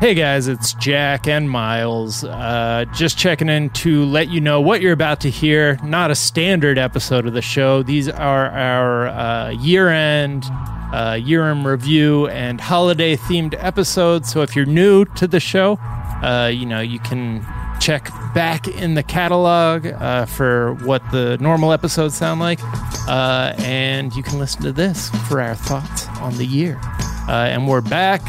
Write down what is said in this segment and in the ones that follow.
Hey guys, it's Jack and Miles. Uh, just checking in to let you know what you're about to hear. Not a standard episode of the show. These are our uh, year end, uh, year in review, and holiday themed episodes. So if you're new to the show, uh, you know, you can check back in the catalog uh, for what the normal episodes sound like. Uh, and you can listen to this for our thoughts on the year. Uh, and we're back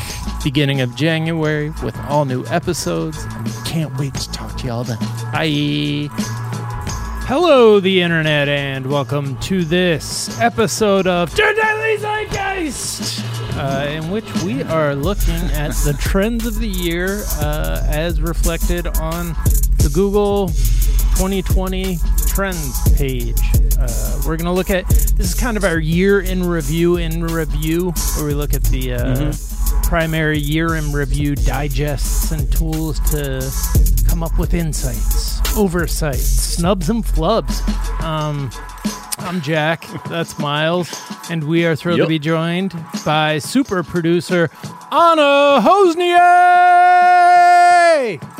beginning of January with all new episodes. And can't wait to talk to y'all then. Bye. Hello, the internet, and welcome to this episode of Daily Zeitgeist, uh, in which we are looking at the trends of the year uh, as reflected on the Google 2020 Trends page. Uh, we're going to look at this is kind of our year in review in review, where we look at the uh, primary year in review digests and tools to come up with insights, oversights, snubs and flubs. Um, I'm Jack. That's Miles, and we are thrilled to be joined by super producer Anna Hossnieh.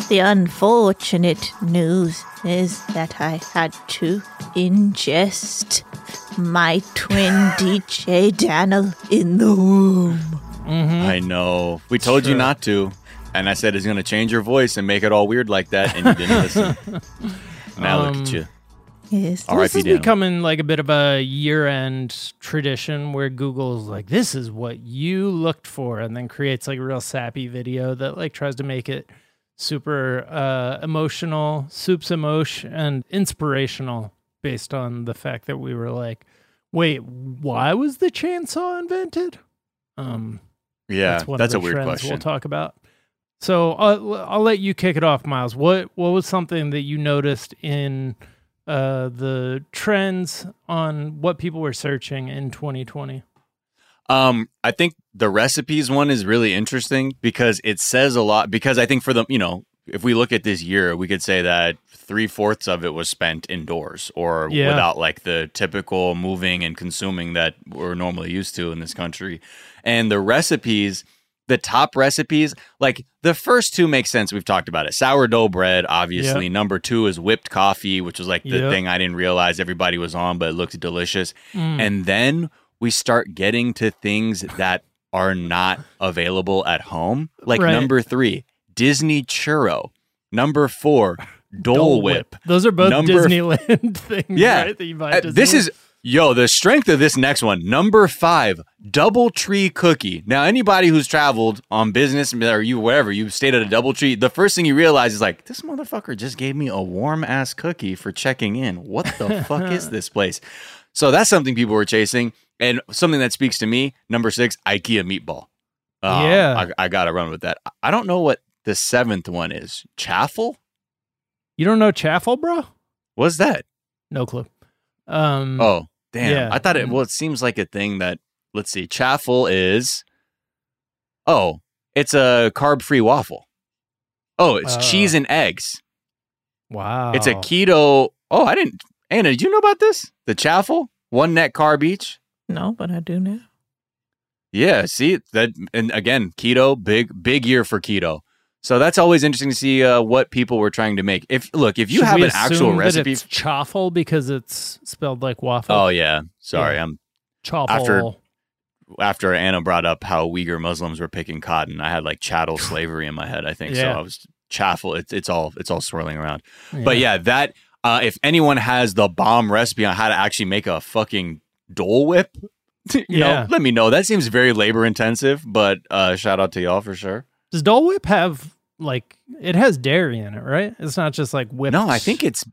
The unfortunate news is that I had to ingest my twin DJ Daniel in the womb. I know. We told you not to. And I said it's going to change your voice and make it all weird like that. And you didn't listen. Now look Um, at you. Yes. All right, this is Daniel. becoming like a bit of a year-end tradition where Google's like, "This is what you looked for," and then creates like a real sappy video that like tries to make it super uh, emotional, soups emotion, and inspirational based on the fact that we were like, "Wait, why was the chainsaw invented?" Um, Yeah, that's that's, one of a weird question. We'll talk about. So I'll, I'll let you kick it off, Miles. What what was something that you noticed in uh, the trends on what people were searching in 2020? Um, I think the recipes one is really interesting because it says a lot. Because I think for the, you know, if we look at this year, we could say that three fourths of it was spent indoors or Yeah. without like the typical moving and consuming that we're normally used to in this country. And the recipes, the top recipes, like the first two make sense. We've talked about it. Sourdough bread, obviously. Number two is whipped coffee, which was like the Yep. thing I didn't realize everybody was on, but it looked delicious. Mm. And then we start getting to things that are not available at home. Like Right. number three, Disney churro. Number four, Dole, Whip. Those are both Number- Disneyland things, Yeah. right? That you buy Uh, this is yo the strength of this next one. Number five, Double Tree cookie. Now, anybody who's traveled on business or you wherever you stayed at a Double Tree, the first thing you realize is like this motherfucker just gave me a warm ass cookie for checking in. What the fuck is this place? So that's something people were chasing, and something that speaks to me. Number six, IKEA meatball. Um, Yeah. I, I gotta run with that. I don't know what the seventh one is. Chaffle. you don't know Chaffle, bro? What's that? No clue. Um, Oh, damn. Yeah. I thought it, Mhm. well, it seems like a thing that, let's see, chaffle is, oh, it's a carb free waffle. Oh, it's Oh. cheese and eggs. wow. It's a keto. Oh, I didn't, Anna, did you know about this? The chaffle, one net carb each. No, but I do now. Yeah, see that, and again, keto, big, big year for keto. So that's always interesting to see uh, what people were trying to make. If look, if you Should have an actual recipe, it's chaffle because it's spelled like waffle. oh yeah, sorry, Yeah. I'm chaffle. after- after Anna brought up how Uyghur Muslims were picking cotton, I had like chattel slavery in my head. I think so. Yeah. I was chaffle. It's it's all it's all swirling around. But yeah, that uh, if anyone has the bomb recipe on how to actually make a fucking Dole Whip, you Yeah. know, let me know. That seems very labor intensive, but uh, shout out to y'all for sure. Does Dole Whip have like it has dairy in it, right? It's not just like whipped. No, I think it's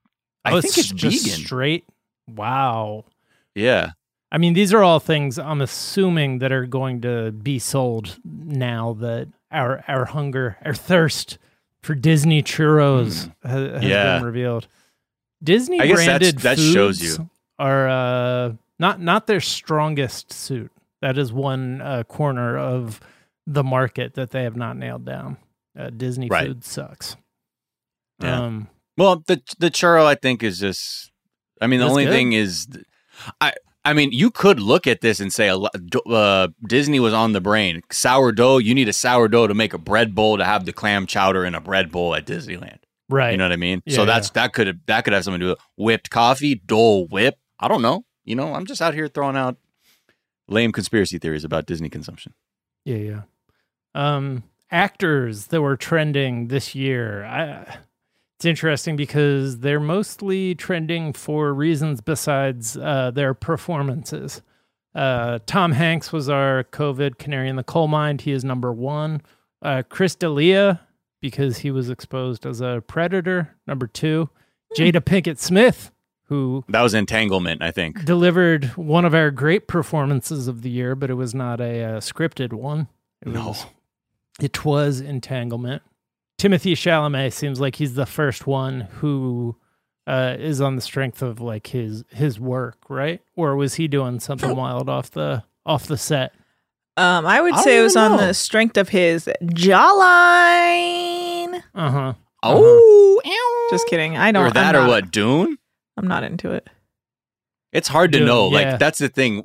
I Oh, think it's, just vegan. straight. Wow. yeah. I mean, these are all things I'm assuming that are going to be sold now that our our hunger, our thirst for Disney churros ha- has Hmm. Yeah. been revealed. Disney I guess branded that foods shows you. are uh, not not their strongest suit. That is one uh, corner of the market that they have not nailed down. Uh, Disney Right. food sucks. Yeah. Um, Well, the the churro I think is just. I mean, the only good. thing is, I I mean, you could look at this and say a uh, Disney was on the brain. Sourdough, you need a sourdough to make a bread bowl to have the clam chowder in a bread bowl at Disneyland. Right. You know what I mean? Yeah, so that's that could that could have something to do with whipped coffee, Dole Whip. I don't know. You know, I'm just out here throwing out lame conspiracy theories about Disney consumption. Yeah, yeah. Um, actors that were trending this year. I, it's interesting because they're mostly trending for reasons besides uh, their performances. Uh, Tom Hanks was our COVID canary in the coal mine. He is number one. Uh, Chris D'Elia, because he was exposed as a predator. Number two. Jada Pinkett Smith, who That was entanglement, I think. delivered one of our great performances of the year, but it was not a uh, scripted one. It No. was, it was entanglement. Timothy Chalamet seems like he's the first one who uh, is on the strength of like his his work, right? Or was he doing something wild off the off the set? Um, I would I say it don't was on know. the strength of his jawline. Uh huh. Oh, Just kidding. I don't. or that, I'm or what? Dune? I'm not into it. It's hard to Dune, know. yeah. Like that's the thing.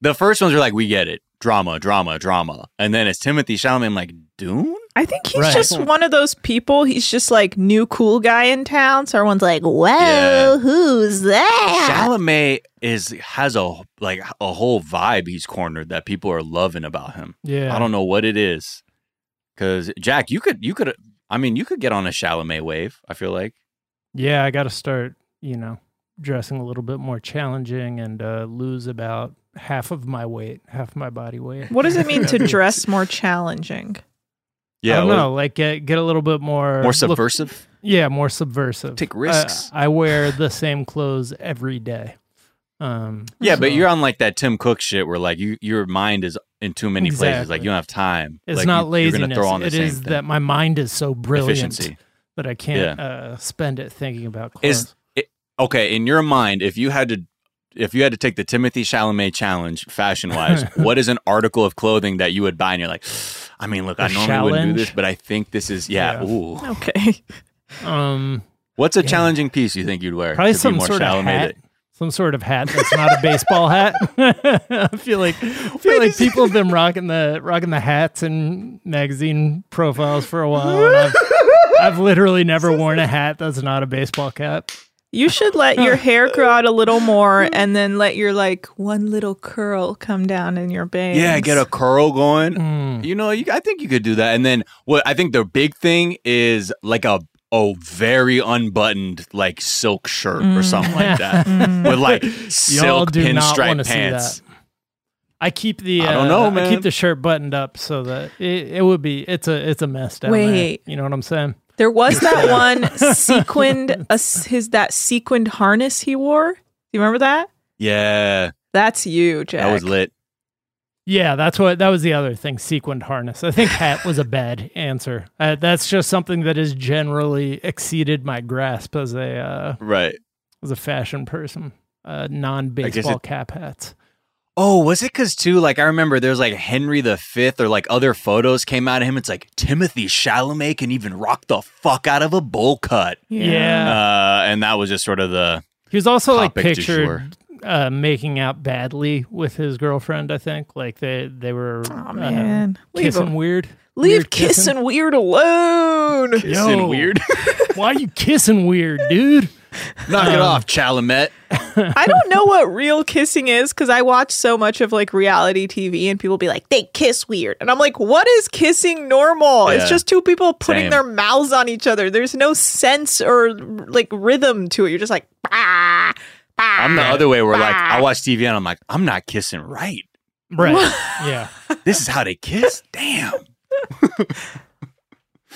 The first ones are like, we get it, drama, drama, drama, and then it's Timothy Chalamet. I'm like, Dune? I think he's Right. just one of those people. He's just like new cool guy in town. So everyone's like, Whoa, Yeah. who's that? Chalamet is has a like a whole vibe he's cornered that people are loving about him. Yeah. I don't know what it is. Cause Jack, you could you could I mean you could get on a Chalamet wave. I feel like Yeah, I got to start. You know, dressing a little bit more challenging and uh, lose about half of my weight, half my body weight. what does it mean to dress more challenging? Yeah, I don't know, like get get a little bit more more look- subversive. yeah, more subversive. Take Uh, risks. I wear the same clothes every day. Um, yeah, but you're on like that Tim Cook shit where like you your mind is in too many places. Like you don't have time. It's Like, not you, laziness. You're gonna throw on the It same is thing. that my mind is so brilliant efficiency. that I can't uh, spend it thinking about clothes. Is it, okay in your mind if you had to if you had to take the Timothy Chalamet challenge fashion wise, what is an article of clothing that you would buy and you're like, I mean, look, I The normally wouldn't do this, but I think this is yeah. Yeah. Ooh, Okay. um, what's a Yeah. challenging piece you think you'd wear? probably to be some more sort of hat. that- Some sort of hat that's not a baseball hat. I feel like I feel like people have been rocking the rocking the hats and magazine profiles for a while. I've, I've literally never worn a hat that's not a baseball cap. You should let your hair grow out a little more and then let your like one little curl come down in your bangs. Yeah, get a curl going. Mm. You know, you, I think you could do that. And then what I think the big thing is like a a very unbuttoned like silk shirt or something like that with like Y'all silk do not pinstripe want to see pants. that. I keep the I don't uh, know, I man. keep the shirt buttoned up so that it, it would be it's a it's a mess down there. Wait. You know what I'm saying? There was that one sequined a s his that sequined harness he wore. Do you remember that? Yeah, That's you, Jack. that was lit. Yeah, that's what that was the other thing. Sequined harness. I think hat was a bad answer. Uh, that's just something that has generally exceeded my grasp as a uh, Right. as a fashion person. Uh, non baseball cap hats. Oh, was it because too? Like I remember, there's like Henry the Fifth, or like other photos came out of him. It's like Timothy Chalamet can even rock the fuck out of a bowl cut, Yeah. uh, and that was just sort of the He was also like topic du pictured uh, making out badly with his girlfriend. I think like they they were Oh uh, man, leave, kissing him- weird. leave weird kissing weird alone. kissing Yo. weird. Why are you kissing weird, dude? Knock it Um, off, Chalamet. I don't know what real kissing is because I watch so much of like reality TV and people be like, they kiss weird. And I'm like, what is kissing normal? It's just two people putting Same. their mouths on each other. There's no sense or like rhythm to it. You're just like, bah, bah. I'm the other way where like I watch TV and I'm like, I'm not kissing right. Right. yeah. This is how they kiss. Damn.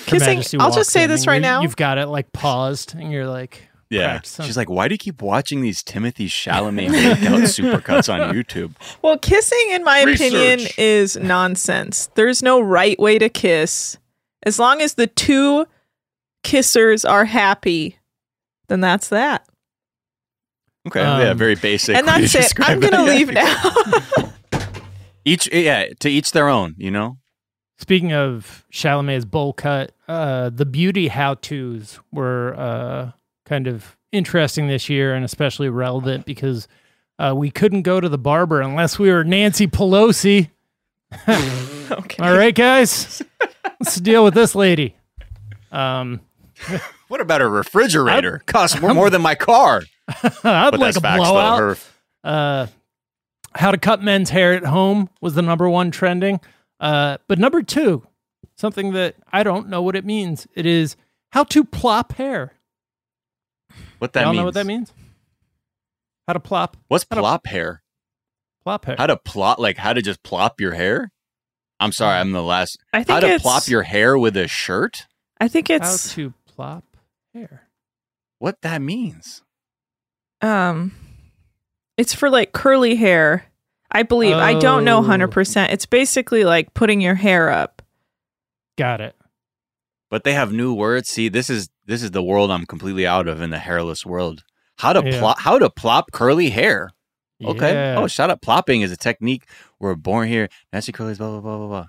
Kissing. I'll just say in this right you- now. You've got it like paused, and you're like, Yeah. Practicing. She's like, why do you keep watching these Timothy Chalamet makeout supercuts on YouTube? Well, kissing, in my opinion, is nonsense. There's no right way to kiss. As long as the two kissers are happy, then that's that. Okay. yeah, Um, very basic. and that's it. I'm going to leave now. Each, yeah, to each their own, you know? Speaking of Chalamet's bowl cut, uh, the beauty how tos were uh, kind of interesting this year and especially relevant because Uh, we couldn't go to the barber unless we were Nancy Pelosi. Okay. All right, guys, let's deal with this lady. Um, What about a refrigerator? Costs more, more than my car. I'd But like a facts, though. blowout. Her- uh, how to cut men's hair at home was the number one trending. Uh, but number two, something that I don't know what it means. It is how to plop hair. What that Y'all means? know what that means? How to plop What's How to- plop hair? plop hair. How to plot? Like how to just plop your hair? I'm sorry, I'm the last. I think How think to it's, plop your hair with a shirt? I think it's how to plop hair. What that means? um, it's for like curly hair. I believe. I don't know Oh. hundred percent. It's basically like putting your hair up. Got it. But they have new words. See, this is this is the world I'm completely out of in the hairless world. How to Yeah. plop? How to plop curly hair? Okay. Yeah. Oh, shout out. Plopping is a technique. We're born here. Nancy curlies. Blah blah blah blah blah.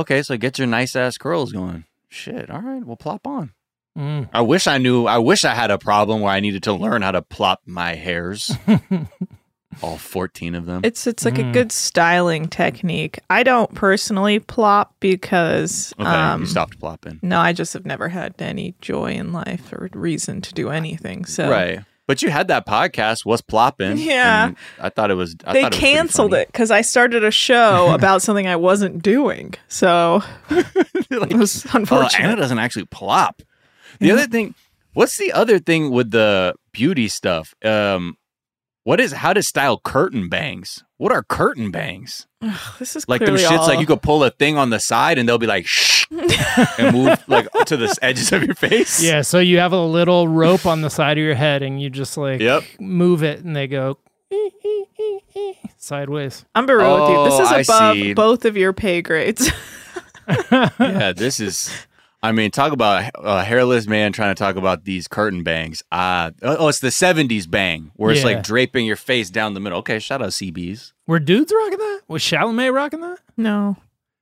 Okay, so get your nice ass curls going. Shit. All right, we'll plop on. Mm. I wish I knew. I wish I had a problem where I needed to learn how to plop my hairs. All fourteen of them. It's it's like a Mm. good styling technique. I don't personally plop because okay, um, you stopped plopping. No, I just have never had any joy in life or reason to do anything. So Right. But you had that podcast, was Plopping? Yeah. I thought it was. I they it was canceled funny. it because I started a show about something I wasn't doing. So it was Oh, unfortunate. Anna doesn't actually plop. The other thing, what's the other thing with the beauty stuff? Um, what is how to style curtain bangs? What are curtain bangs? Ugh, this is Like them shits, all- like you could pull a thing on the side and they'll be like shh and move like to the edges of your face. Yeah, so you have a little rope on the side of your head and you just like Yep. move it and they go sideways. I'm be real with you. This Oh, is above both of your pay grades. yeah, this is. I mean, talk about a hairless man trying to talk about these curtain bangs. Ah, oh, it's the '70s bang, where it's Yeah. like draping your face down the middle. Okay, shout out CBs. Were dudes rocking that? Was Chalamet rocking that? no.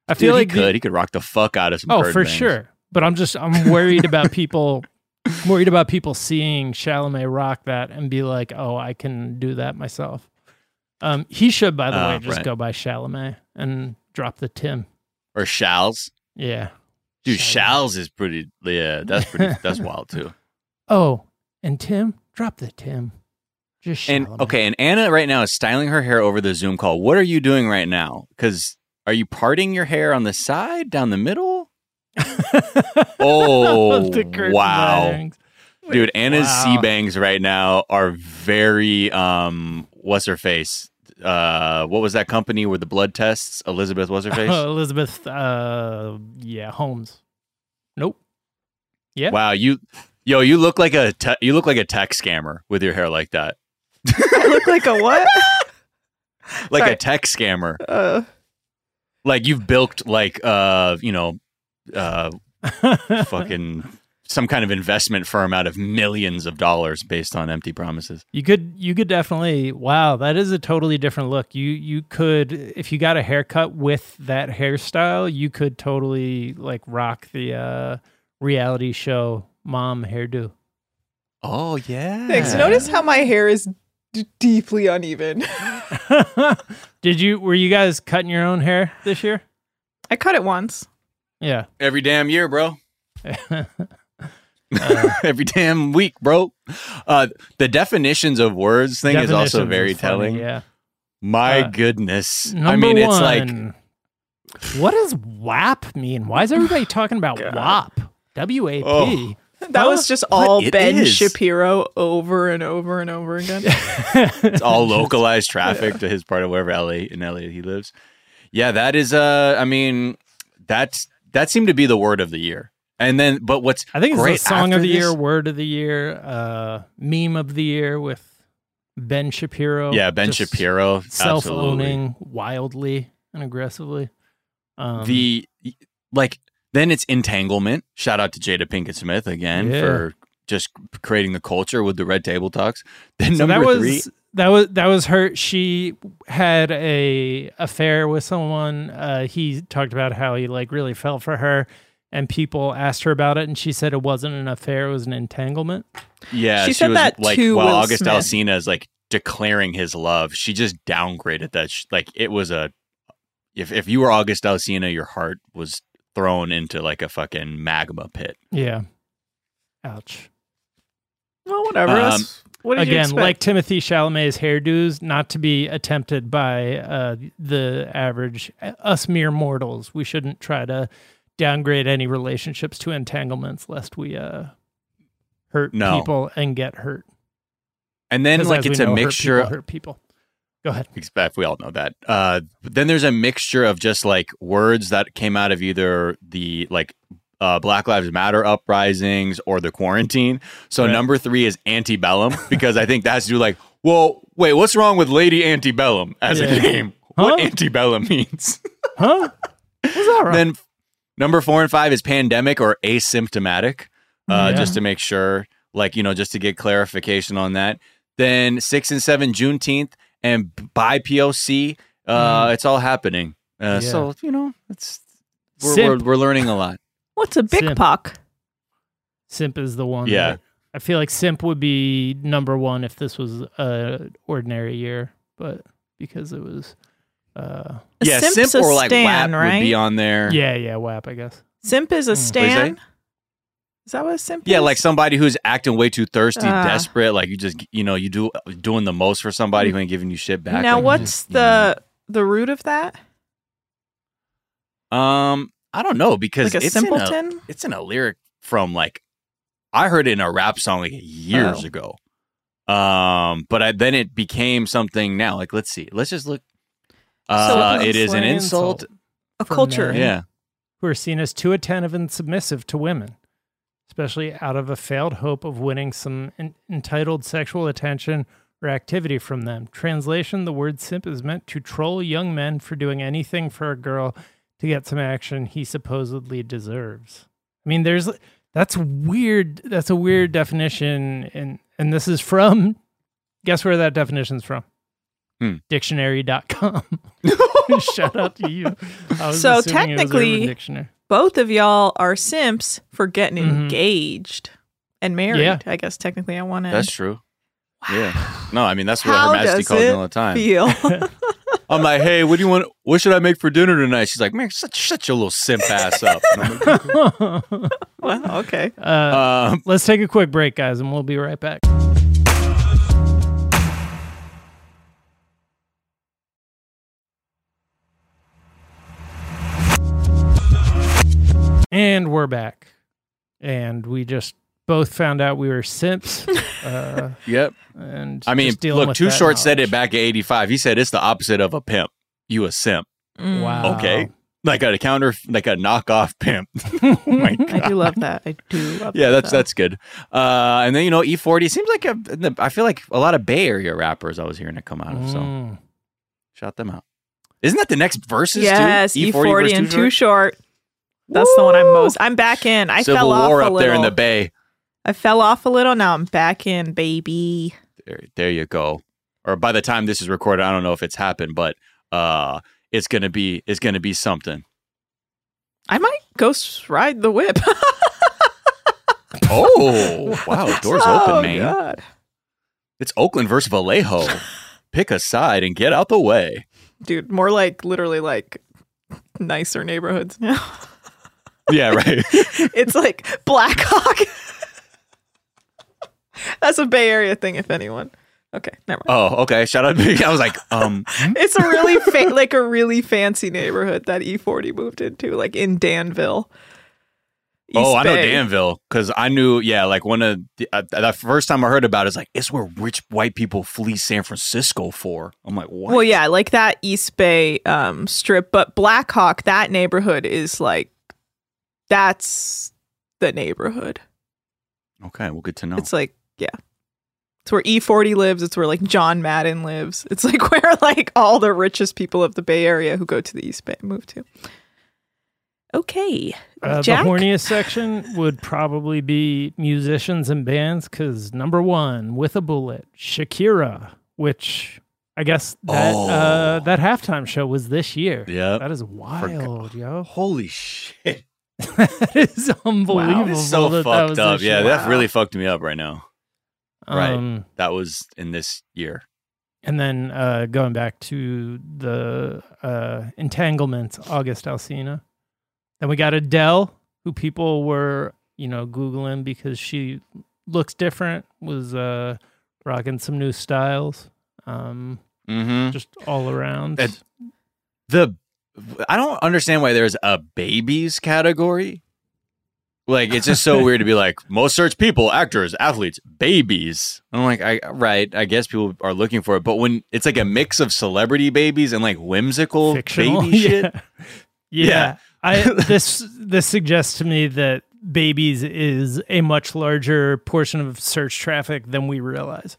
I Dude, feel like he the- could. he could rock the fuck out of some. Oh, curtain for bangs. sure. But I'm just I'm worried about people worried about people seeing Chalamet rock that and be like, "Oh, I can do that myself." Um, he should, by the Oh, way, just right. go by Chalamet and drop the Tim. Or Shals. Yeah. Dude, Chalamet. Shals is pretty. Yeah, that's pretty. that's wild too. Oh, and Tim, drop the Tim. Just And Chalamet. okay, and Anna right now is styling her hair over the Zoom call. What are you doing right now? Because are you parting your hair on the side, down the middle? Oh, wow. Dude, Anna's Wow. C bangs right now are very um what's her face? Uh what was that company with the blood tests? Elizabeth was her face? Elizabeth, uh, yeah, Holmes. Nope. yeah. Wow, you yo, you look like a te- you look like a tech scammer with your hair like that. I look like a what? Like Sorry. a tech scammer. Uh, Like you've bilked like uh, you know, uh fucking some kind of investment firm out of millions of dollars based on empty promises. You could you could definitely wow, that is a totally different look. You you could if you got a haircut with that hairstyle, you could totally like rock the uh reality show mom hairdo. Oh yeah. thanks. Notice how my hair is d- deeply uneven. Did you were you guys cutting your own hair this year? I cut it once. Yeah. Every damn year, bro. Every damn week, bro. Uh, the definitions of words thing is also very is funny, telling. Yeah. My Uh, goodness. I mean, it's like what does WAP mean? Why is everybody talking about God. WAP? W A P. Oh. That was just all Ben is. Shapiro over and over and over again. it's all localized traffic to his part of wherever LA in LA he lives. Yeah, that is uh I mean, that's that seemed to be the word of the year. And then but what's I think it's song of the year, word of the year, uh, meme of the year with Ben Shapiro. Yeah, Ben Shapiro. self-owning wildly and aggressively. Um, the like then it's entanglement shout out to jada pinkett smith again Yeah. for just creating the culture with the red table talks then so number that was three that was that was her. She had a affair with someone. Uh, he talked about how he like really fell for her, and people asked her about it, and she said it wasn't an affair; it was an entanglement. yeah She she, said was that like to while Will august Smith. alsina is like declaring his love. She just downgraded that. Sh- like it was a. If if you were August Alsina, your heart was thrown into like a fucking magma pit. Yeah. Ouch. Well, whatever. Um, what did Again, expect? like Timothy Chalamet's hairdos, not to be attempted by uh, the average us mere mortals. We shouldn't try to downgrade any relationships to entanglements, lest we uh, hurt No. people and get hurt. And then like it's a know, hurt mixture. people hurt people. Go ahead. expect we all know that. Uh, but then there's a mixture of just like words that came out of either the like uh, Black Lives Matter uprisings or the quarantine. So Right. number three is antebellum because I think that's to do like, well, wait, what's wrong with Lady Antebellum as Yeah. a name? Huh? What antebellum means? Huh? What's that wrong? then number four and five is pandemic or asymptomatic, uh, Yeah. just to make sure, like you know, just to get clarification on that. Then six and seven Juneteenth and by POC, uh, Mm. it's all happening. Uh, Yeah. So you know, it's we're, we're we're learning a lot. What's a big Simp. puck? Simp is the one. Yeah. that- I feel like Simp would be number one if this was a ordinary year, but because it was, uh, A yeah, simp's simp or like stan, WAP right? would be on there. yeah, yeah, WAP, I guess. Simp is a Mm. stan. Is that what a simp Yeah, is? like somebody who's acting way too thirsty, Ah. desperate. Like you just, you know, you do doing the most for somebody who ain't giving you shit back. now, like, what's you know. the the root of that? Um, I don't know because Like a it's in a, it's in a lyric from like I heard it in a rap song like years Oh. ago. Um, but I, then it became something now. Like, let's see, let's just look. Uh, So- it is an Slang insult. A culture. Yeah, Who are seen as too attentive and submissive to women, especially out of a failed hope of winning some en- entitled sexual attention or activity from them. Translation The word simp is meant to troll young men for doing anything for a girl to get some action he supposedly deserves. I mean, there's that's weird. That's a weird definition, and and this is from. Guess where that definition's from? Hmm. Dictionary.com. Shout out to you. So assuming it was Urban technically- Both of y'all are simps for getting Mhm. engaged and married. Yeah. I guess technically I want to that's true. Yeah, no, I mean that's what How Her Majesty does calls me it all the time. feel. I'm like, hey, what do you want? What should I make for dinner tonight? She's like, man, shut, shut your little simp ass up. And like, well, okay. uh, um, let's take a quick break, guys, and we'll be right back. And we're back. And we just both found out we were simps. Uh, yep. and I mean, look, Too that Short said it back at 85. He said it's the opposite of a pimp. You a simp. Mm. Wow. Okay. Like a counter, like a knockoff pimp. oh my God. I do love that. I do love Yeah, that, that's though. that's good. Uh, and then you know E40 seems like a, I feel like a lot of Bay Area rappers I was hearing it come out of. So Mm. shout them out. Isn't that the next verses? Yes, too? E40, versus and Too Too Short? Short. That's the one I'm most. I'm back in. I Civil fell off War a up little. there in the Bay. I fell off a little. Now I'm back in, baby. There, there you go. Or by the time this is recorded, I don't know if it's happened, but uh, it's gonna be it's gonna be something. I might ghost ride the whip. Oh wow, doors Oh, open, man. God. It's Oakland versus Vallejo. Pick a side and get out the way. Dude, more like literally like nicer neighborhoods now. Yeah, right. it's like Blackhawk. That's a Bay Area thing, if anyone. Okay, never mind. oh, okay. Shout out. I was like, um, It's a really fa- like a really fancy neighborhood that E40 moved into, like in Danville. oh, East I know Danville because I knew. Yeah, like one of the uh, that first time I heard about it, it's like it's where rich white people flee San Francisco for. I'm like, what? Well, yeah, like that East Bay um, strip, but Blackhawk, that neighborhood is like that's the neighborhood. Okay, well, good to know. It's like, yeah. It's where E40 lives. It's where like John Madden lives. It's like where like all the richest people of the Bay Area who go to the East Bay move to. Okay. Uh, the horniest section would probably be musicians and bands because number one, with a bullet, Shakira, which I guess that Oh. uh, that halftime show was this year. Yeah, that is wild, yo. Holy shit! That is unbelievable. It's so that that fucked was up. Yeah, year. that really fucked me up right now. right. Um, That was in this year. And then uh, going back to the uh, entanglement, August Alsina. Then we got Adele, who people were, you know, Googling because she looks different, was uh, rocking some new styles, um, Mm-hmm. just all around. Ed- The I don't understand why there's a babies category. Like it's just so weird to be like most search people, actors, athletes, babies. I'm like, I right, I guess people are looking for it, but when it's like a mix of celebrity babies and like whimsical fictional baby shit, Yeah. yeah. Yeah. I this this suggests to me that babies is a much larger portion of search traffic than we realize.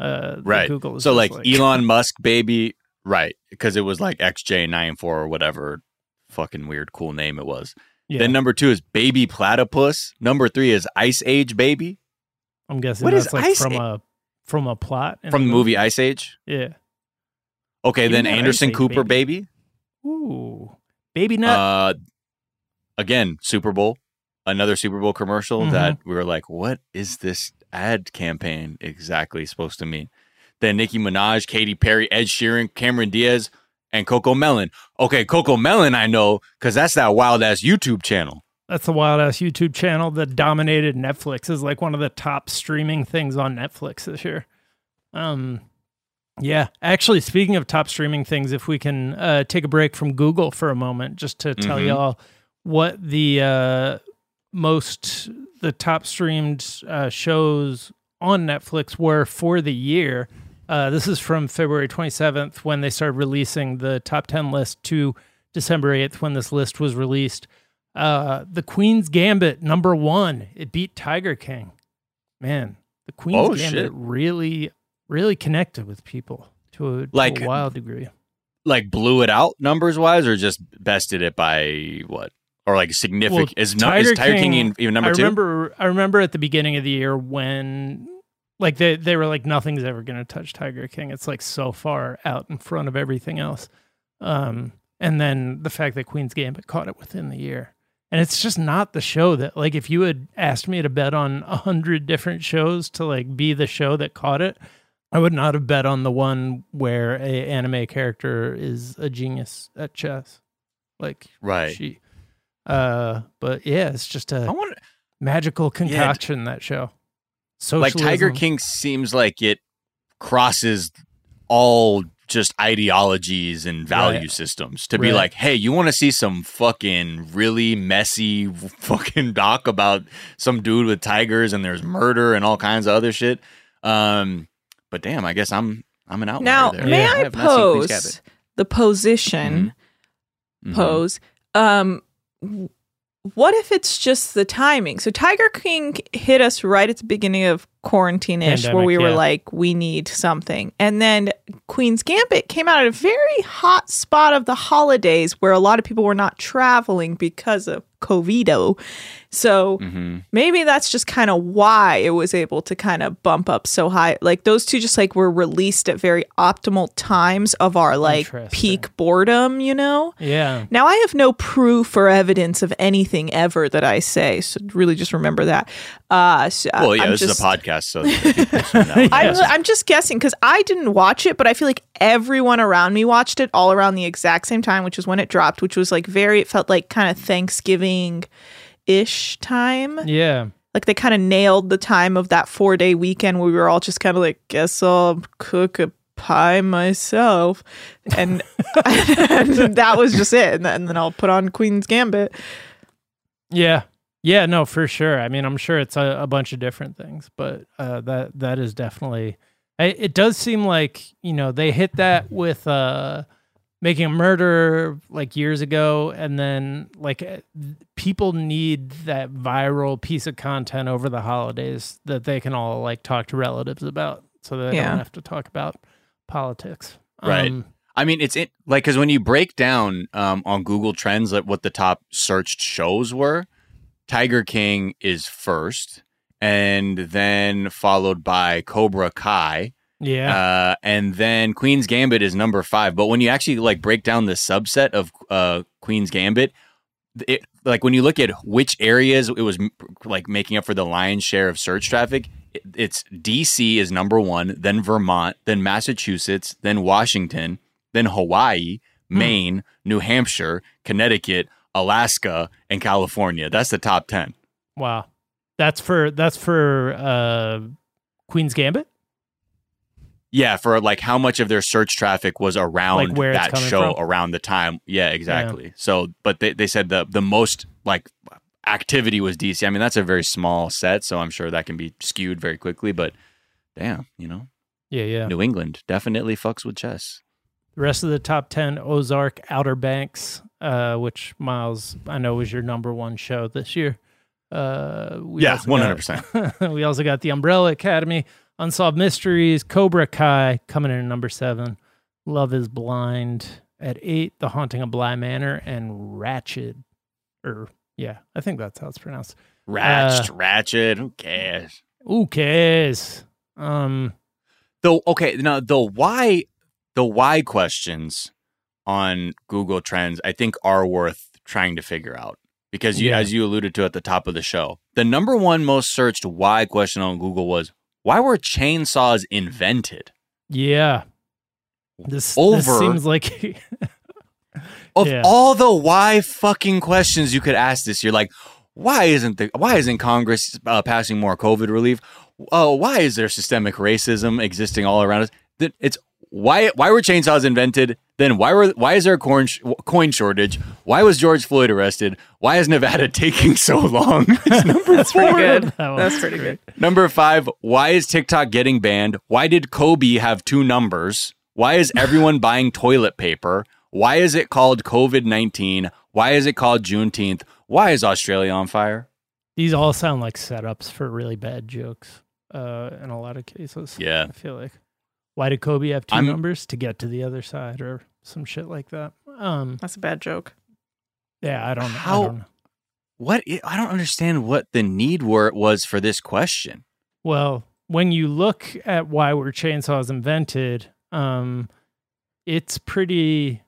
Uh, right? Google is so just like, Elon Musk baby, right? Because it was like XJ94 or whatever fucking weird cool name it was. yeah, Then number two is baby platypus. Number three is Ice Age baby I'm guessing what is that's like Ice from A- a from a plot from the movie Ice Age. Yeah. Okay, then Anderson Cooper baby. baby. Ooh, baby nut. Uh, again, Super Bowl, another Super Bowl commercial Mhm. that we were like, what is this ad campaign exactly supposed to mean? Then Nicki Minaj, Katy Perry, Ed Sheeran, Cameron Diaz, and Coco Melon. Okay, Coco Melon, I know because that's that wild ass YouTube channel. That's the wild ass YouTube channel that dominated Netflix is like one of the top streaming things on Netflix this year. Um, yeah, actually, speaking of top streaming things, if we can uh, take a break from Google for a moment, just to tell Mhm. y'all what the uh, most the top streamed uh, shows on Netflix were for the year. Uh, this is from February 27th when they started releasing the top 10 list to December 8th when this list was released. Uh, the Queen's Gambit, number one. It beat Tiger King. Man, the Queen's Oh, Gambit shit. really, really connected with people to a, to Like- a wild degree. Like blew it out numbers wise, or just bested it by what? Or like significant? is, no, is Tiger King, even- even number I two? remember, I remember at the beginning of the year when, like, they they were like, nothing's ever going to touch Tiger King. It's like so far out in front of everything else. Um, and then the fact that Queen's Gambit caught it within the year, and it's just not the show that, like, if you had asked me to bet on a hundred different shows to like be the show that caught it, I would not have bet on the one where a anime character is a genius at chess. Like, Right. she uh but yeah it's just I a want magical concoction that show like Tiger King seems like it crosses all just ideologies and value Right. systems to be like, hey, you want to see some fucking really messy fucking doc about some dude with tigers and there's murder and all kinds of other shit. Um, but damn, I guess I'm I'm an outlier Now, there. may Yeah, I, have not seen Queen's pose the position Mhm. pose? Um, w- what if it's just the timing? So Tiger King hit us right at the beginning of quarantine ish, where we were yeah. like, we need something, and then Queen's Gambit came out at a very hot spot of the holidays, where a lot of people were not traveling because of COVIDo. So Mhm. maybe that's just kind of why it was able to kind of bump up so high. Like those two just like were released at very optimal times of our like peak boredom, you know? yeah Now I have no proof or evidence of anything ever that I say, so really just remember that. Uh, so Well, yeah, I'm this just, is a podcast, so people should know. I'm, I'm just guessing because I didn't watch it, but I feel like everyone around me watched it all around the exact same time, which is when it dropped, which was like very, it felt like kind of Thanksgiving ish time. yeah Like they kind of nailed the time of that four day weekend where we were all just kind of like, guess I'll cook a pie myself. And, and that was just it. And then, and then I'll put on Queen's Gambit. yeah yeah no for sure i mean i'm sure it's a, a bunch of different things but uh that that is definitely it, it does seem like you know they hit that with uh making a murder like years ago and then like uh, people need that viral piece of content over the holidays that they can all like talk to relatives about so they Yeah. don't have to talk about politics Right. Um, I mean, it's it like because when you break down um, on Google Trends like what the top searched shows were, Tiger King is first, and then followed by Cobra Kai, yeah uh, and then Queen's Gambit is number five. But when you actually like break down the subset of uh, Queen's Gambit, it like when you look at which areas it was like making up for the lion's share of search traffic, it- it's DC is number one, then Vermont, then Massachusetts, then Washington, then Hawaii, Maine, New Hampshire, Connecticut, Alaska, and California. That's the top ten. Wow. That's for that's for uh Queen's Gambit? Yeah, for like how much of their search traffic was around Like that show from? around the time. Yeah, exactly. So, but they, they said the the most like activity was DC. I mean, that's a very small set, so I'm sure that can be skewed very quickly. But damn, you know, Yeah, yeah. New England definitely fucks with chess. The rest of the top 10 Ozark Outer Banks, uh, which Miles, I know was your number one show this year. Uh, we Yeah, one hundred percent. got- we also got The Umbrella Academy, Unsolved Mysteries, Cobra Kai coming in at number seven, Love is Blind at eight, The Haunting of Bly Manor, and Ratched. Or, yeah, I think that's how it's pronounced. Ratched, Ratched. Who cares? Who cares? Um, Though, okay, now the why, the why questions on Google Trends, I think are worth trying to figure out because, you, Yeah. as you alluded to at the top of the show, the number one most searched why question on Google was why were chainsaws invented? yeah. This, this seems like Of Yeah. all the why fucking questions you could ask this year, like why isn't the why isn't Congress uh, passing more COVID relief? Oh, why is there systemic racism existing all around us? That it's why why were chainsaws invented? Then why were why is there a coin sh- coin shortage? Why was George Floyd arrested? Why is Nevada taking so long? It's number That's pretty good. That That's pretty great. good. Number five, why is TikTok getting banned? Why did Kobe have two numbers? Why is everyone buying toilet paper? Why is it called COVID 19? Why is it called Juneteenth? Why is Australia on fire? These all sound like setups for really bad jokes uh, in a lot of cases. Yeah. I feel like. Why did Kobe have 2 I'm- numbers to get to the other side or some shit like that? Um, That's a bad joke. yeah, I don't, How- I don't know. What? I- I don't understand what the need word was for this question. Well, when you look at why were chainsaws invented, um, it's pretty.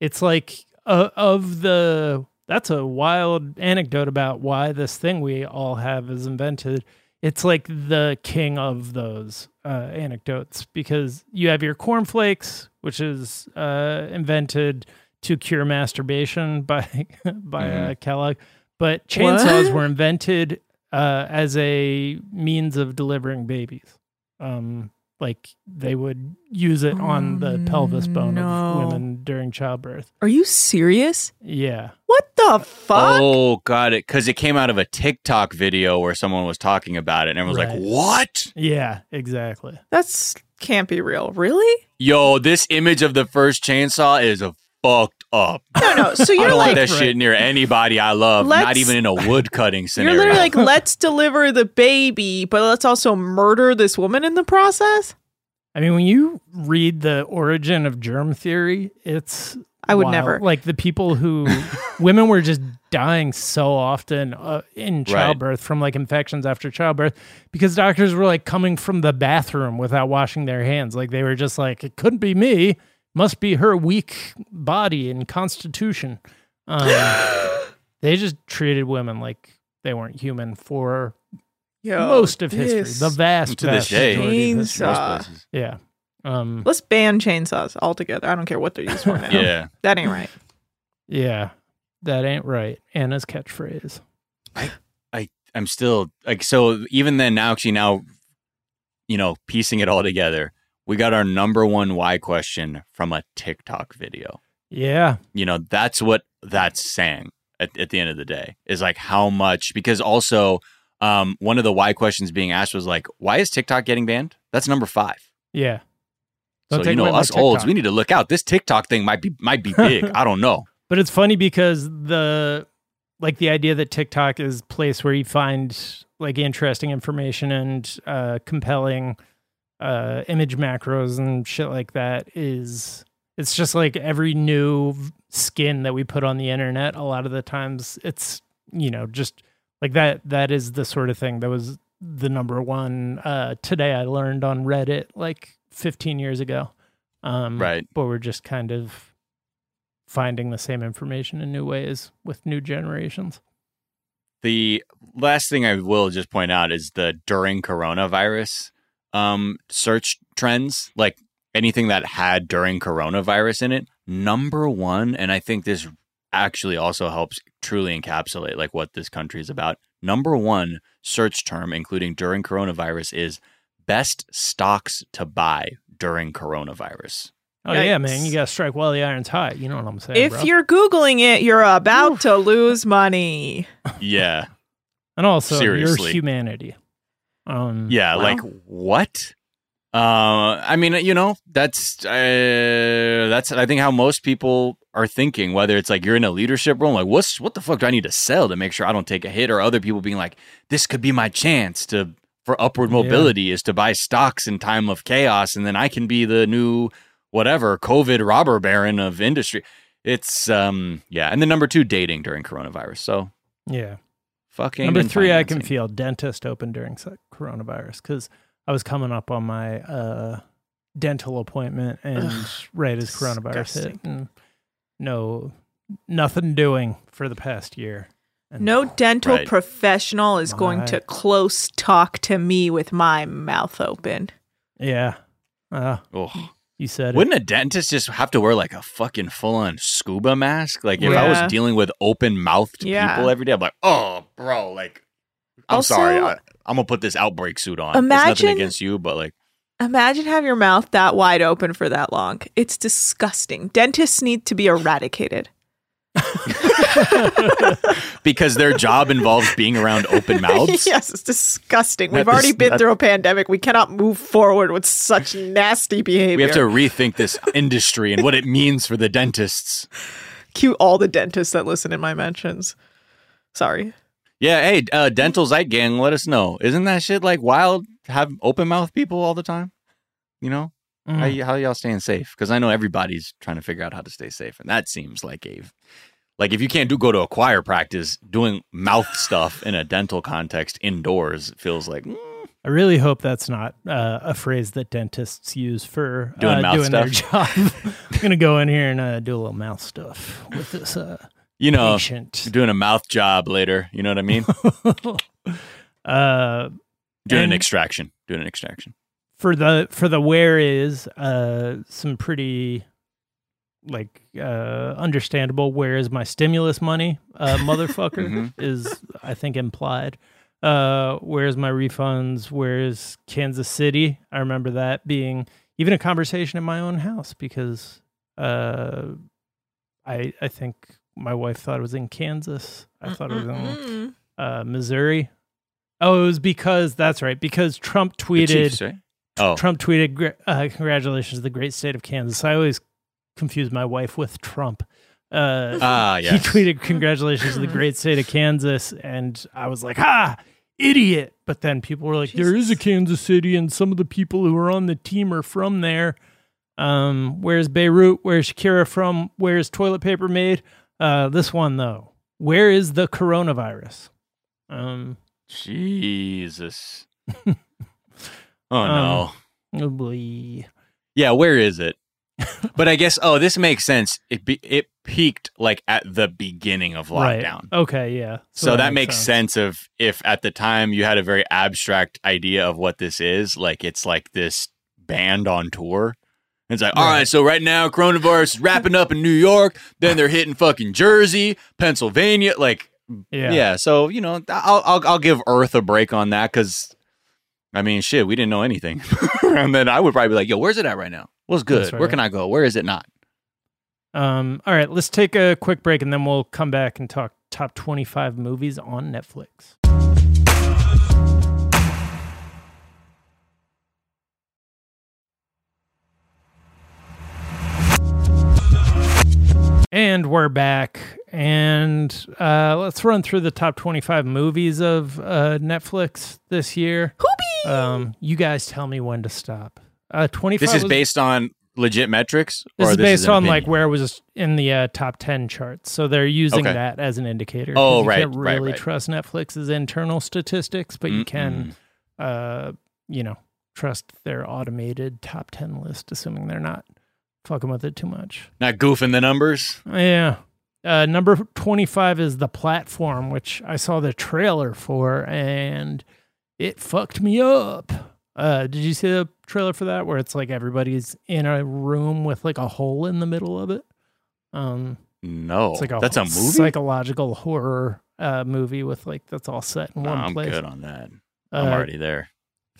It's like uh, of the. That's a wild anecdote about why this thing we all have is invented. It's like the king of those uh, anecdotes because you have your cornflakes, which is uh, invented to cure masturbation by by uh, Kellogg, but chainsaws What? were invented uh, as a means of delivering babies. Um, like they would use it on oh, the Oh, pelvis bone no. of women during childbirth. Are you serious? Yeah. What the fuck? Oh, got it. Because it came out of a TikTok video where someone was talking about it, and everyone was Right. like, "What? Yeah, exactly. That's can't be real. Really? Yo, this image of the first chainsaw is a fucked up. No, no. So you're I don't like want that shit near anybody I love. Let's- Not even in a wood cutting scenario. you're literally like, let's deliver the baby, but let's also murder this woman in the process. I mean, when you read the origin of germ theory, it's I would wild. never. like the people who women were just dying so often uh, in childbirth from like infections after childbirth because doctors were like coming from the bathroom without washing their hands. Like they were just like, it couldn't be me, must be her weak body and constitution. Um, they just treated women like they weren't human for Yo, most of history, the vast, To this vast day. majority of history. Chainsaw. Yeah. Um, Let's ban chainsaws altogether. I don't care what they're used for now. Yeah. That ain't right. Yeah, that ain't right. Anna's catchphrase. I I'm still like so even then now actually now you know piecing it all together we got our number one why question from a TikTok video. Yeah, you know that's what that's saying at, at the end of the day is like how much because also um one of the why questions being asked was like why is TikTok getting banned? That's number 5 yeah. Don't so you know us olds we need to look out. This TikTok thing might be might be big. I don't know. But it's funny because the like the idea that TikTok is a place where you find like interesting information and uh, compelling uh, image macros and shit like that is it's just like every new skin that we put on the internet. A lot of the times, it's you know just like that. That is the sort of thing that was the number one uh, today. I learned on Reddit like 15 years ago. Um, Right. But we're just kind of finding the same information in new ways with new generations. The last thing I will just point out is the during coronavirus um, search trends, like anything that had during coronavirus in it. Number one, and I think this actually also helps truly encapsulate like what this country is about. Number one search term, including during coronavirus, is best stocks to buy during coronavirus. Oh yeah, man, you gotta strike while the iron's hot. You know what I'm saying, If bro? you're Googling it, you're about to lose money. Yeah. and also Seriously. your humanity. Um, Yeah, Wow. like what? Uh, I mean, you know, that's uh, that's I think how most people are thinking. Whether it's like you're in a leadership role, like what's what the fuck do I need to sell to make sure I don't take a hit, or other people being like, this could be my chance to for upward Yeah. mobility is to buy stocks in time of chaos, and then I can be the new whatever COVID robber baron of industry. It's um yeah, and then number two, dating during coronavirus. So yeah. Fucking Number and three, I can feel dentist open during coronavirus because I was coming up on my uh, dental appointment and Ugh, right as coronavirus hit, and no, nothing doing for the past year. And No dental Right. professional is going to close talk to me with my mouth open. Yeah. Uh, Ugh. You said. Wouldn't a dentist just have to wear like a fucking full on scuba mask? Like if I was dealing with open mouthed Yeah. people every day, I'm like, oh, bro, like, I'm Also- sorry, I, I'm gonna put this outbreak suit on. it's Imagine- nothing against you, but like, Imagine having your mouth that wide open for that long. It's disgusting. Dentists need to be eradicated. because their job involves being around open mouths. yes, it's disgusting. We've already is- been that- through a pandemic. We cannot move forward with such nasty behavior. We have to rethink this industry and what it means for the dentists. cue all the dentists that listen in my mentions. Sorry. Yeah, hey, uh, Dental Zeitgang, let us know. Isn't that shit like wild? Have open mouth people all the time? You know, Mm. how, y- how y'all staying safe? Because I know everybody's trying to figure out how to stay safe, and that seems like a like if you can't do go to a choir practice, doing mouth stuff in a dental context indoors feels like mm, I really hope that's not uh, a phrase that dentists use for Doing uh, mouth doing their job. I'm gonna go in here and uh, do a little mouth stuff with this uh, you know patient. doing a mouth job later. You know what I mean? uh, doing an extraction. Doing an extraction. for the for the where is uh, some pretty like uh, understandable. Where is my stimulus money, uh, motherfucker? Mhm. is I think implied. Uh, where's my refunds? Where's Kansas City? I remember that being even a conversation in my own house because uh, I I think my wife thought it was in Kansas. I thought it was in uh, Missouri. Oh, it was because that's right because Trump tweeted. Chiefs, right? Oh, Trump tweeted, uh, "Congratulations to the great state of Kansas." I always confuse my wife with Trump. Uh, ah, He tweeted, "Congratulations to the great state of Kansas," and I was like, "Ha, idiot!" But then people were like, "There is a Kansas City, and some of the people who are on the team are from there." Um, where's Beirut? Where's Shakira from? Where's toilet paper made? Uh, this one though, where is the coronavirus? Um, Jesus. oh no. oh boy. Yeah, where is it? but I guess oh, this makes sense. It be, it peaked like at the beginning of lockdown. Right. Okay, yeah. So, that, makes sense. of if at the time you had a very abstract idea of what this is, like it's like this band on tour. It's like, all Right. right, so right now coronavirus is wrapping up in New York, then they're hitting fucking Jersey, Pennsylvania, like Yeah. yeah. so you know, I'll I'll, I'll give Earth a break on that because, I mean, shit, we didn't know anything, and then I would probably be like, yo, where's it at right now? What's good? Right. Where can I go? Where is it not? Um, all right, let's take a quick break and then we'll come back and talk top 25 movies on Netflix. And we're back. And uh, let's run through the top 25 movies of uh, Netflix this year. Hoobie! Um, you guys tell me when to stop. Uh, 25 This is was- based on legit metrics, this or is based an on like where it was in the uh, top 10 charts. So they're using Okay. that as an indicator. Oh, you right, can't really right. trust Netflix's internal statistics, but you can, uh, you know, trust their automated top 10 list, assuming they're not fucking with it too much. not goofing the numbers. Yeah. Uh, number 25 is The Platform, which I saw the trailer for and it fucked me up. Uh, did you see the trailer for that where it's like everybody's in a room with like a hole in the middle of it? Um, No, it's like a that's a movie. psychological horror uh, movie with like that's all set in No, one I'm place. good on that. I'm Uh, already there.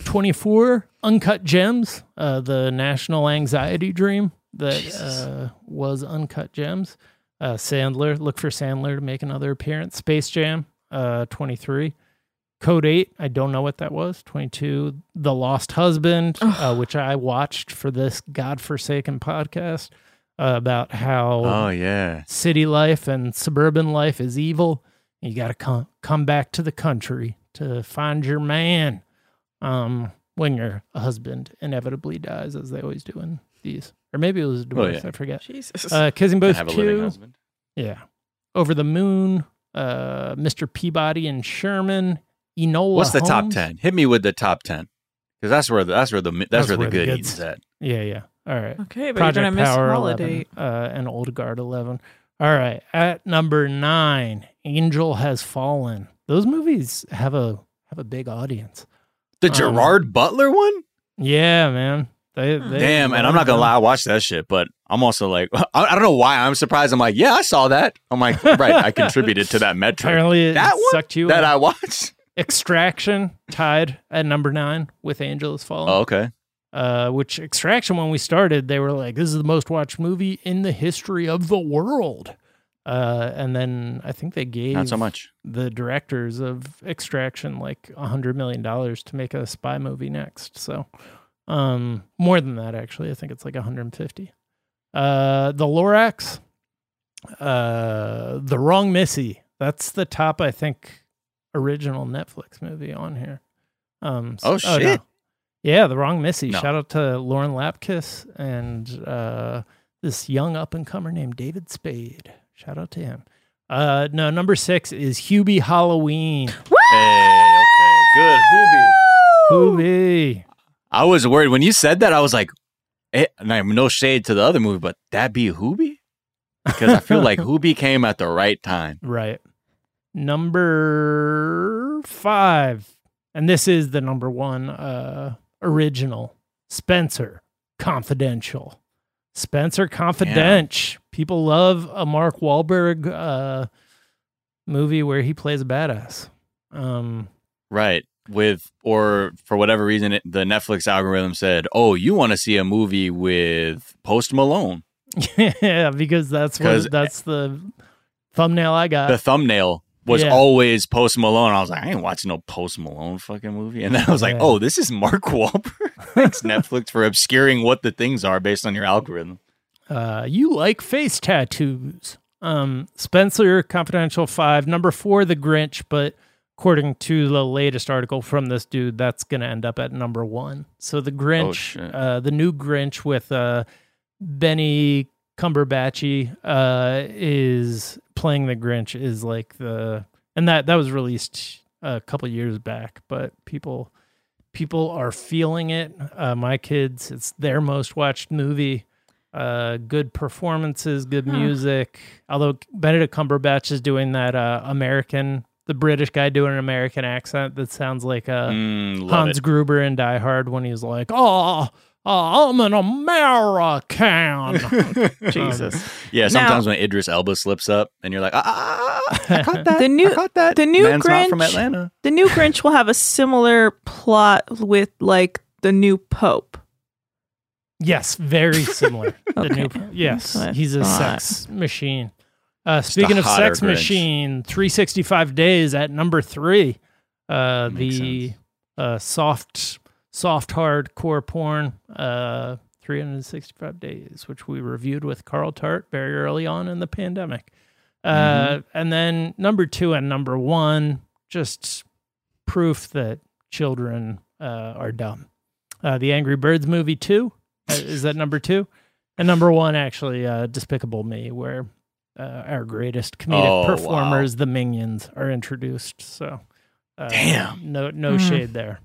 24 Uncut Gems, uh, the national anxiety dream that uh, was Uncut Gems. Uh, Sandler, look for Sandler to make another appearance. Space Jam, uh, 23. Code 8, I don't know what that was. 22. The Lost Husband, uh, which I watched for this godforsaken podcast uh, about how Oh yeah. city life and suburban life is evil. You got to come come back to the country to find your man. Um, when your husband inevitably dies, as they always do in these, or maybe it was a divorce. yeah. I forget. Jesus. Uh, Kissing Booth have a two, yeah, Over the Moon, uh, Mr. Peabody and Sherman, Enola. What's the top ten? Hit me with the top ten, because that's where the, that's where the that's, That's where the where the good goods- eats at. Yeah, yeah. All right. okay, but Project you're gonna miss Power Holidate. 11, uh, and Old Guard 11. All right, at number nine, Angel Has Fallen. Those movies have a have a big audience. The Um, Gerard Butler one. Yeah, man. They, they Damn, and I'm not gonna them. lie, I watched that shit, but I'm also like, I, I don't know why I'm surprised. I'm like, yeah, I saw that. I'm like, right, I contributed to that metric Apparently, it That one? sucked you. that in. I watched. Extraction tied at number nine with Angel Has Fallen. Oh, okay. Uh, which Extraction, when we started, they were like, "This is the most watched movie in the history of the world." Uh, and then I think they gave Not so much. the directors of Extraction like a hundred million dollars to make a spy movie next. So, um, more than that actually. I think it's like 150. Uh, the Lorax, uh, the Wrong Missy. That's the top, I think, original Netflix movie on here. Um, Oh, no. shit. Yeah, the Wrong Missy. No. Shout out to Lauren Lapkus and uh, this young up and comer named David Spade. Shout out to him. Uh, no, number six is Hubie Halloween. Hey, okay, good. Hoobie. Hubie. I was worried when you said that. I was like, eh, and I have no shade to the other movie, but that be Hoobie because I feel like Hoobie came at the right time. Right. Number five. And this is the number one uh, original Spencer Confidential. Spencer Confidential. People love a Mark Wahlberg uh, movie where he plays a badass. Um, Right. With or for whatever reason, it, the Netflix algorithm said, "Oh, you want to see a movie with Post Malone?" yeah, because that's what that's the thumbnail I got. The thumbnail was Yeah. always Post Malone. I was like, I ain't watching no Post Malone fucking movie. And then I was like, Yeah. oh, this is Mark Wahlberg. Thanks Netflix for obscuring what the things are based on your algorithm. Uh, you like face tattoos. Um, Spencer Confidential 5, number four, The Grinch, but according to the latest article from this dude, that's going to end up at number one. So The Grinch, shit. uh, the new Grinch with uh, Benny Cumberbatchy uh, is playing the Grinch is like the, and that, that was released a couple years back, but people, people are feeling it. Uh, my kids, it's their most watched movie uh good performances good Huh. music although benedict cumberbatch is doing that uh american the british guy doing an american accent that sounds like uh Mm, hans it. gruber in die hard when he's like oh, oh i'm an american Jesus. Yeah, Now- sometimes when Idris Elba slips up and you're like, ah, ah, ah, I caught that. The new- I caught that. the new Man's not from Grinch- Atlanta. The new Grinch will have a similar plot with like the new Pope. yes very similar the Okay. new yes That's what I he's a thought. sex machine uh speaking of hotter sex Grinch. machine 365 days at number three uh Makes the sense. uh soft soft hardcore porn uh 365 days which we reviewed with carl tart very early on in the pandemic uh and then number two and number one just proof that children uh are dumb uh the angry birds movie two uh, is that number two and number one actually uh despicable me where uh, our greatest comedic Oh, wow. performers the minions are introduced so uh, Damn. no no Mhm. shade there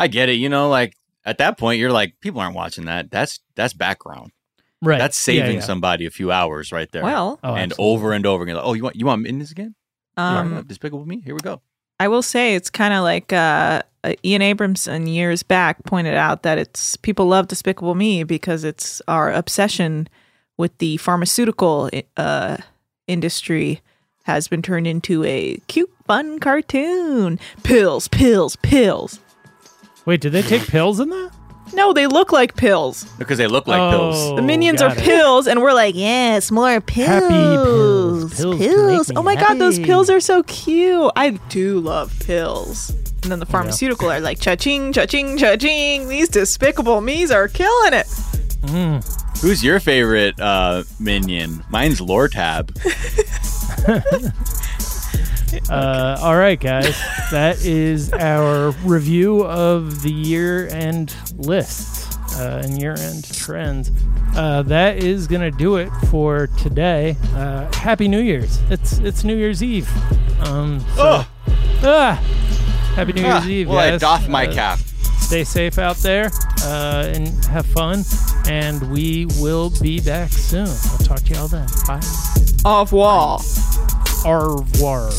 I get it. You know, like at that point, you're like, people aren't watching that. That's that's background. Right. That's saving yeah. somebody a few hours right there. Well, Oh, and absolutely. over and over again. Like, oh, you want you want in this again? um, Yeah, Despicable Me. Here we go. I will say it's kind of like uh, uh, Ian Abramson years back pointed out that it's people love Despicable Me because it's our obsession with the pharmaceutical uh, industry has been turned into a cute, fun cartoon. Pills, pills, pills. Wait, did they take pills in that? No, they look like pills. Because they look like Oh, pills. The minions are got it. pills, and we're like, Yes, more pills. Happy pills. Pills to make me Oh my god, those happy. pills are so cute. I do love pills. And then the pharmaceutical are like cha-ching, cha-ching, cha-ching. These despicable me's are killing it. Who's your favorite uh, minion? Mine's Lortab. Uh, all right, guys. that is our review of the year end lists uh, and year end trends. Uh, that is going to do it for today. Uh, Happy New Year's. It's it's New Year's Eve. Um, so, ah, Happy New Year's Ah, Eve, well, I doff my Uh, cap. Stay safe out there uh, and have fun. And we will be back soon. I'll talk to y'all then. Bye. Au revoir au revoir.